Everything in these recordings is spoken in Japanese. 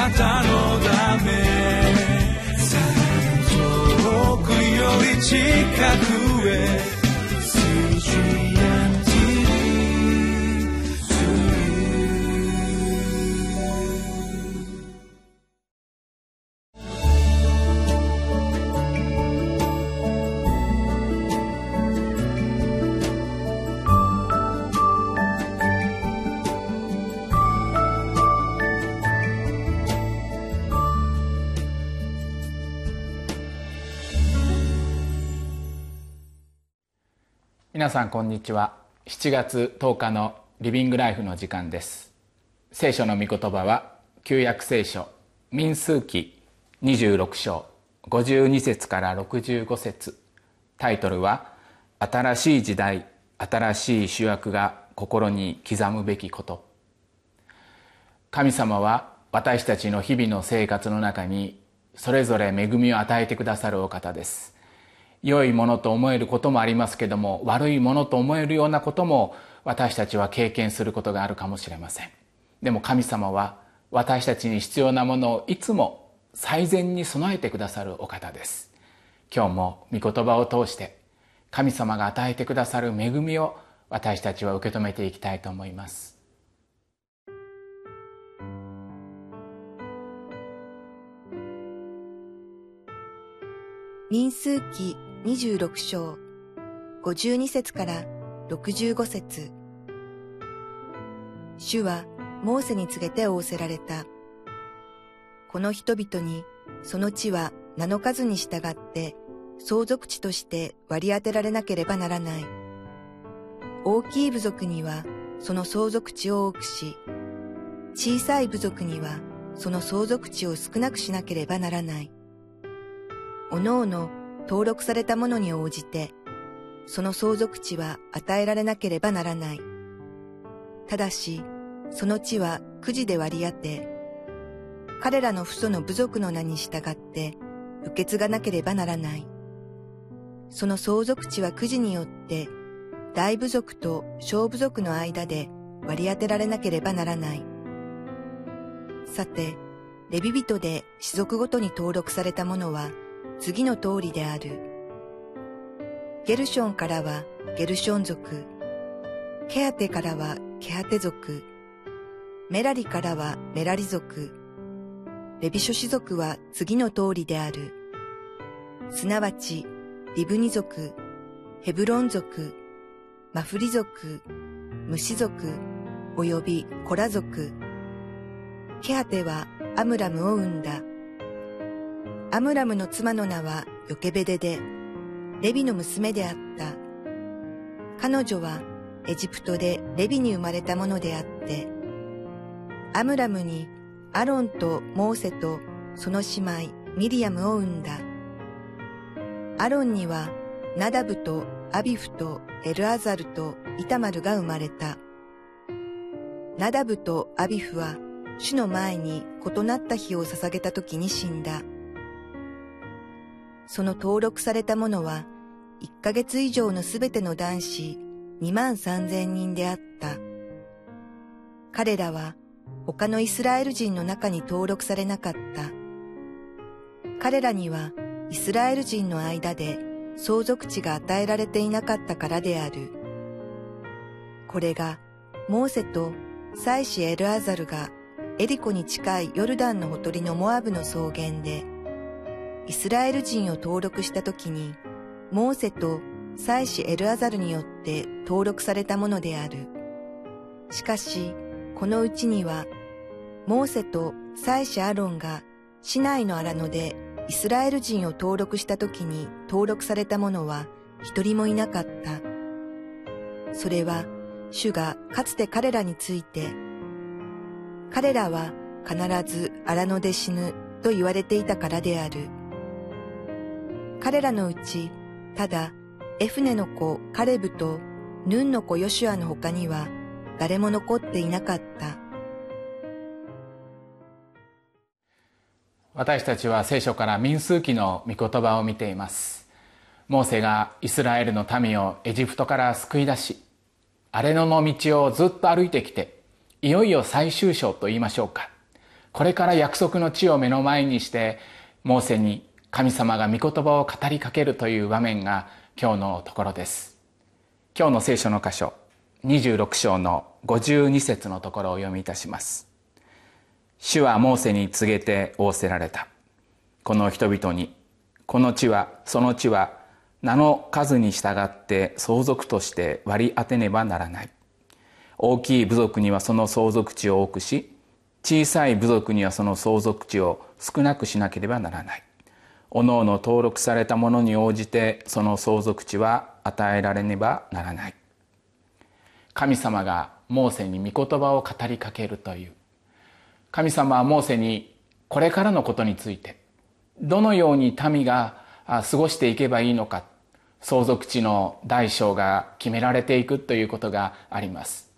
なたのため。遠くより近くへ。皆さんこんにちは。7月10日のリビングライフの時間です。聖書の御言葉は旧約聖書民数記26章52節から65節。タイトルは新しい時代新しい主役が心に刻むべきこと。神様は私たちの日々の生活の中にそれぞれ恵みを与えてくださるお方です。良いものと思えることもありますけども悪いものと思えるようなことも私たちは経験することがあるかもしれません。でも神様は私たちに必要なものをいつも最善に備えてくださるお方です。今日も御言葉を通して神様が与えてくださる恵みを私たちは受け止めていきたいと思います。民数記26章52節から65節主はモーセに告げて仰せられた。この人々にその地は名の数に従って相続地として割り当てられなければならない。大きい部族にはその相続地を多くし、小さい部族にはその相続地を少なくしなければならない。おのおの登録されたものに応じて、その相続地は与えられなければならない。ただし、その地はくじで割り当て、彼らの父祖の部族の名に従って受け継がなければならない。その相続地はくじによって大部族と小部族の間で割り当てられなければならない。さて、レビ人で種族ごとに登録されたものは次の通りである。ゲルションからはゲルション族、ケアテからはケアテ族、メラリからはメラリ族、レビショシ族は次の通りである。すなわち、リブニ族、ヘブロン族、マフリ族、ムシ族、およびコラ族。ケハテはアムラムを生んだ。アムラムの妻の名はヨケベデで、レビの娘であった。彼女はエジプトでレビに生まれたものであって、アムラムにアロンとモーセとその姉妹ミリアムを産んだ。アロンにはナダブとアビフとエルアザルとイタマルが生まれた。ナダブとアビフは主の前に異なった日を捧げた時に死んだ。その登録されたものは、1ヶ月以上のすべての男子2万3千人であった。彼らは他のイスラエル人の中に登録されなかった。彼らにはイスラエル人の間で相続地が与えられていなかったからである。これがモーセと妻子エルアザルがエリコに近いヨルダンのほとりのモアブの草原でイスラエル人を登録した時に、モーセと妻子エルアザルによって登録されたものである。しかし、このうちには、モーセと妻子アロンが市内の荒野でイスラエル人を登録した時に登録された者は一人もいなかった。それは、主がかつて彼らについて、彼らは必ず荒野で死ぬと言われていたからである。彼らのうち、ただ、エフネの子カレブとヌンの子ヨシュアの他には誰も残っていなかった。私たちは聖書から民数記の御言葉を見ています。モーセがイスラエルの民をエジプトから救い出し、荒れ野の道をずっと歩いてきて、いよいよ最終章と言いましょうか。これから約束の地を目の前にしてモーセに神様が御言葉を語りかけるという場面が今日のところです。今日の聖書の箇所26章の52節のところをお読みいたします。主はモーセに告げて仰せられた。この人々にこの地はその地は名の数に従って相続として割り当てねばならない。大きい部族にはその相続地を多くし小さい部族にはその相続地を少なくしなければならない。おのおの登録されたものに応じてその相続地は与えられねばならない。神様がモーセに御言葉を語りかけるという。神様はモーセにこれからのことについてどのように民が過ごしていけばいいのか相続地の大小が決められていくということがあります。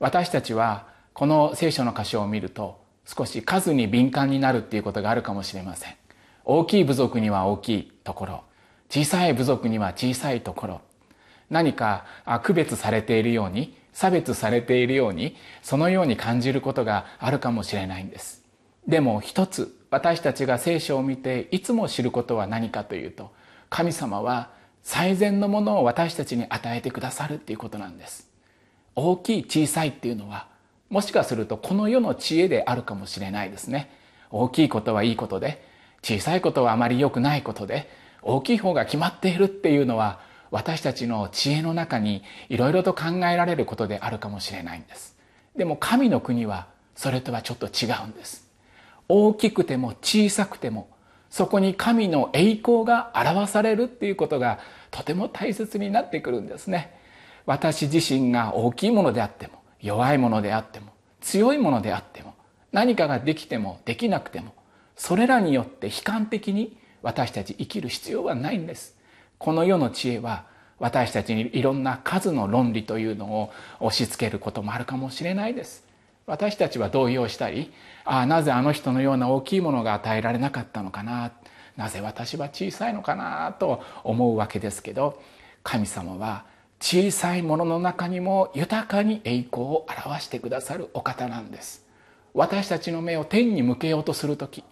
私たちはこの聖書の箇所を見ると少し数に敏感になるっていうことがあるかもしれません。大きい部族には大きいところ。小さい部族には小さいところ。何か区別されているように差別されているようにそのように感じることがあるかもしれないんです。でも一つ私たちが聖書を見ていつも知ることは何かというと神様は最善のものを私たちに与えてくださるっていうことなんです。大きい小さいっていうのはもしかするとこの世の知恵であるかもしれないですね。大きいことはいいことで小さいことはあまり良くないことで大きい方が決まっているっていうのは私たちの知恵の中にいろいろと考えられることであるかもしれないんです。でも神の国はそれとはちょっと違うんです。大きくても小さくてもそこに神の栄光が表されるっていうことがとても大切になってくるんですね。私自身が大きいものであっても弱いものであっても強いものであっても何かができてもできなくてもそれらによって悲観的に私たち生きる必要はないんです。この世の知恵は私たちにいろんな数の論理というのを押し付けることもあるかもしれないです。私たちは動揺したりああなぜあの人のような大きいものが与えられなかったのかななぜ私は小さいのかなと思うわけですけど神様は小さいものの中にも豊かに栄光を表してくださるお方なんです。私たちの目を天に向けようとする時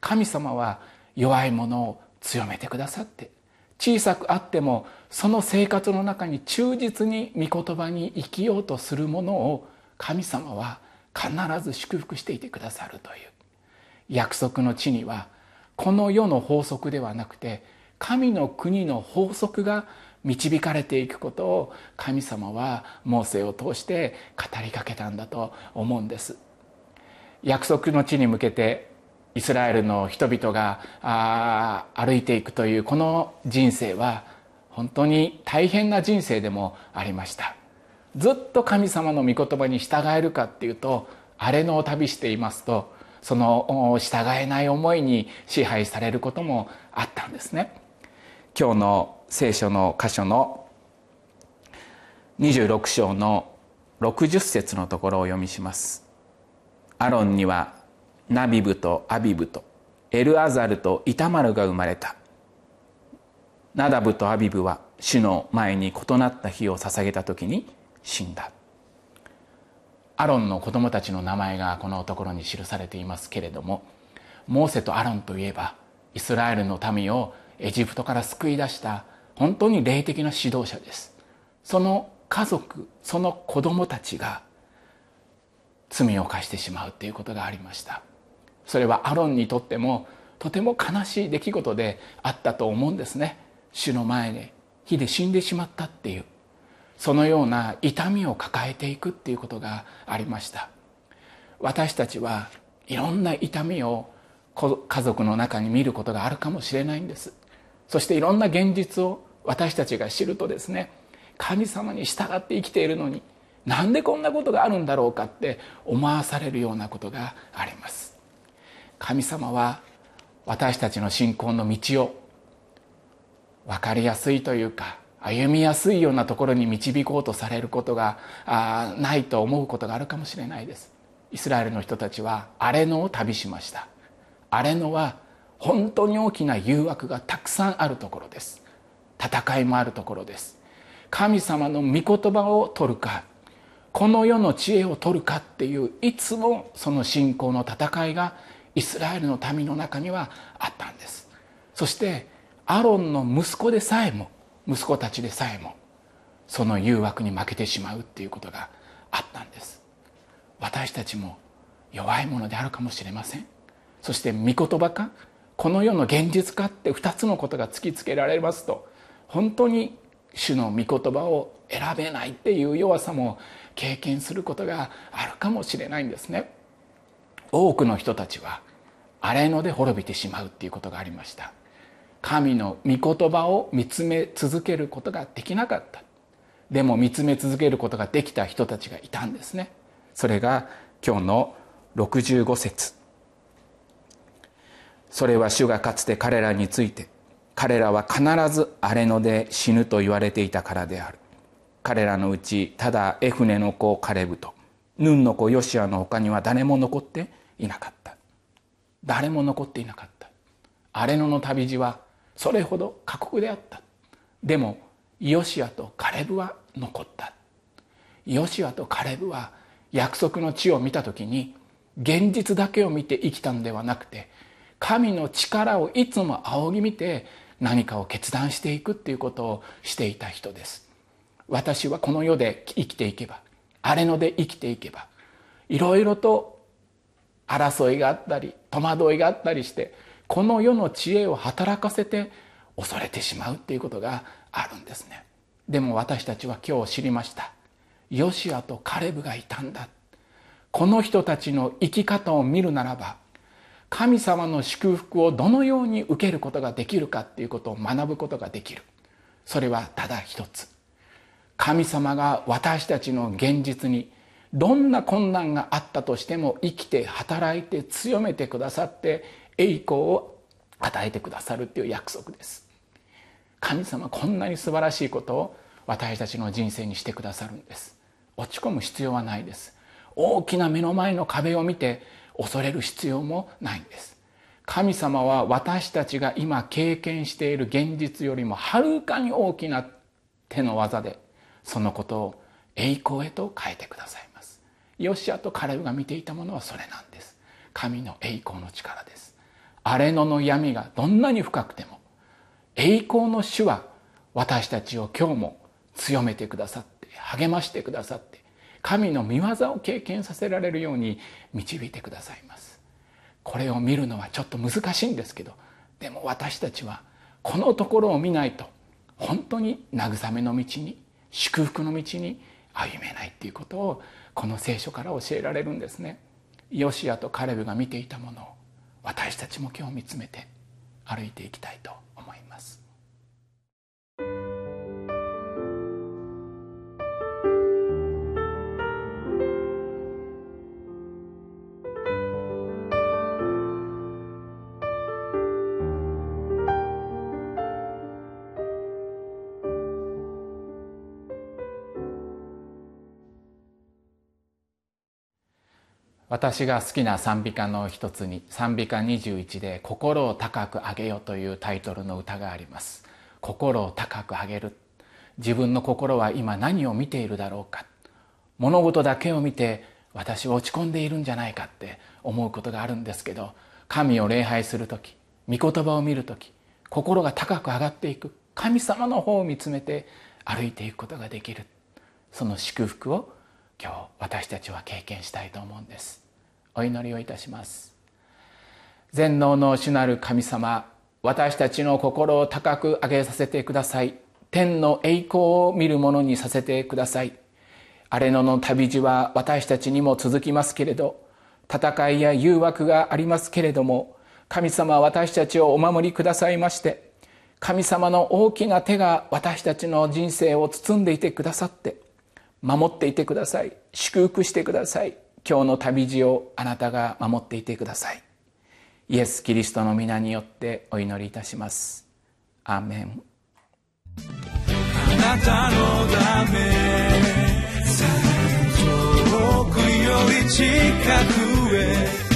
神様は弱いものを強めてくださって小さくあってもその生活の中に忠実に御言葉に生きようとするものを神様は必ず祝福していてくださるという。約束の地にはこの世の法則ではなくて神の国の法則が導かれていくことを神様はモーセを通して語りかけたんだと思うんです。約束の地に向けてイスラエルの人々が歩いていくというこの人生は本当に大変な人生でもありました。ずっと神様の御言葉に従えるかっていうと荒れ野を旅していますとその従えない思いに支配されることもあったんですね。今日の聖書の箇所の26章の60節のところをお読みします。アロンにはナビブとアビブとエルアザルとイタマルが生まれた。ナダブとアビブは主の前に異なった日を捧げた時に死んだ。アロンの子供たちの名前がこのところに記されていますけれどもモーセとアロンといえばイスラエルの民をエジプトから救い出した本当に霊的な指導者です。その家族その子供たちが罪を犯してしまうということがありました。それはアロンにとってもとても悲しい出来事であったと思うんですね。主の前で火で死んでしまったっていうそのような痛みを抱えていくっていうことがありました。私たちはいろんな痛みを家族の中に見ることがあるかもしれないんです。そしていろんな現実を私たちが知るとですね神様に従って生きているのになんでこんなことがあるんだろうかって思わされるようなことがあります。神様は私たちの信仰の道を分かりやすいというか歩みやすいようなところに導こうとされることがないと思うことがあるかもしれないです。イスラエルの人たちは荒れ野を旅しました。荒れ野は本当に大きな誘惑がたくさんあるところです。戦いもあるところです。神様の御言葉を取るかこの世の知恵を取るかっていういつもその信仰の戦いがイスラエルの民の中にはあったんです。そしてアロンの息子でさえも息子たちでさえもその誘惑に負けてしまうっていうことがあったんです。私たちも弱いものであるかもしれません。そして御言葉かこの世の現実かって2つのことが突きつけられますと本当に主の御言葉を選べないっていう弱さも経験することがあるかもしれないんですね。多くの人たちは荒れ野で滅びてしまうっていうことがありました。神の御言葉を見つめ続けることができなかった。でも見つめ続けることができた人たちがいたんですね。それが今日の65節。それは主がかつて彼らについて彼らは必ず荒れ野で死ぬと言われていたからである。彼らのうちただエフネの子カレブとヌンの子ヨシアの他には誰も残っていなかった。誰も残っていなかった。荒れ野の旅路はそれほど過酷であった。でもヨシアとカレブは残った。ヨシアとカレブは約束の地を見た時に現実だけを見て生きたんではなくて神の力をいつも仰ぎ見て何かを決断していくっていうことをしていた人です。私はこの世で生きていけば荒れ野で生きていけばいろいろと争いがあったり戸惑いがあったりしてこの世の知恵を働かせて恐れてしまうっていうことがあるんですね。でも私たちは今日知りました。ヨシアとカレブがいたんだ。この人たちの生き方を見るならば神様の祝福をどのように受けることができるかっていうことを学ぶことができる。それはただ一つ。神様が私たちの現実にどんな困難があったとしても生きて働いて強めてくださって栄光を与えてくださるっていう約束です。神様こんなに素晴らしいことを私たちの人生にしてくださるんです。落ち込む必要はないです。大きな目の前の壁を見て恐れる必要もないんです。神様は私たちが今経験している現実よりもはるかに大きな手の技でそのことを栄光へと変えてください。ヨシアとカレブが見ていたものはそれなんです。神の栄光の力です。荒れ野の闇がどんなに深くても栄光の主は私たちを今日も強めてくださって励ましてくださって神の見業を経験させられるように導いてくださいます。これを見るのはちょっと難しいんですけどでも私たちはこのところを見ないと本当に慰めの道に祝福の道に歩めないっていうことをこの聖書から教えられるんですね。ヨシアとカレブが見ていたものを私たちも今日見つめて歩いていきたいと。私が好きな賛美歌の一つに賛美歌21で「心を高く上げよ」というタイトルの歌があります。心を高く上げる。自分の心は今何を見ているだろうか。物事だけを見て私は落ち込んでいるんじゃないかって思うことがあるんですけど神を礼拝する時御言葉を見る時心が高く上がっていく。神様の方を見つめて歩いていくことができる。その祝福を今日私たちは経験したいと思うんです。お祈りをいたします。全能の主なる神様私たちの心を高く上げさせてください。天の栄光を見るものにさせてください。荒れ野の旅路は私たちにも続きますけれど戦いや誘惑がありますけれども神様は私たちをお守りくださいまして神様の大きな手が私たちの人生を包んでいてくださって守っていてください。祝福してください。今日の旅路をあなたが守っていてください。イエス・キリストの皆によってお祈りいたします。アーメン。あなたのため遠くより近くへ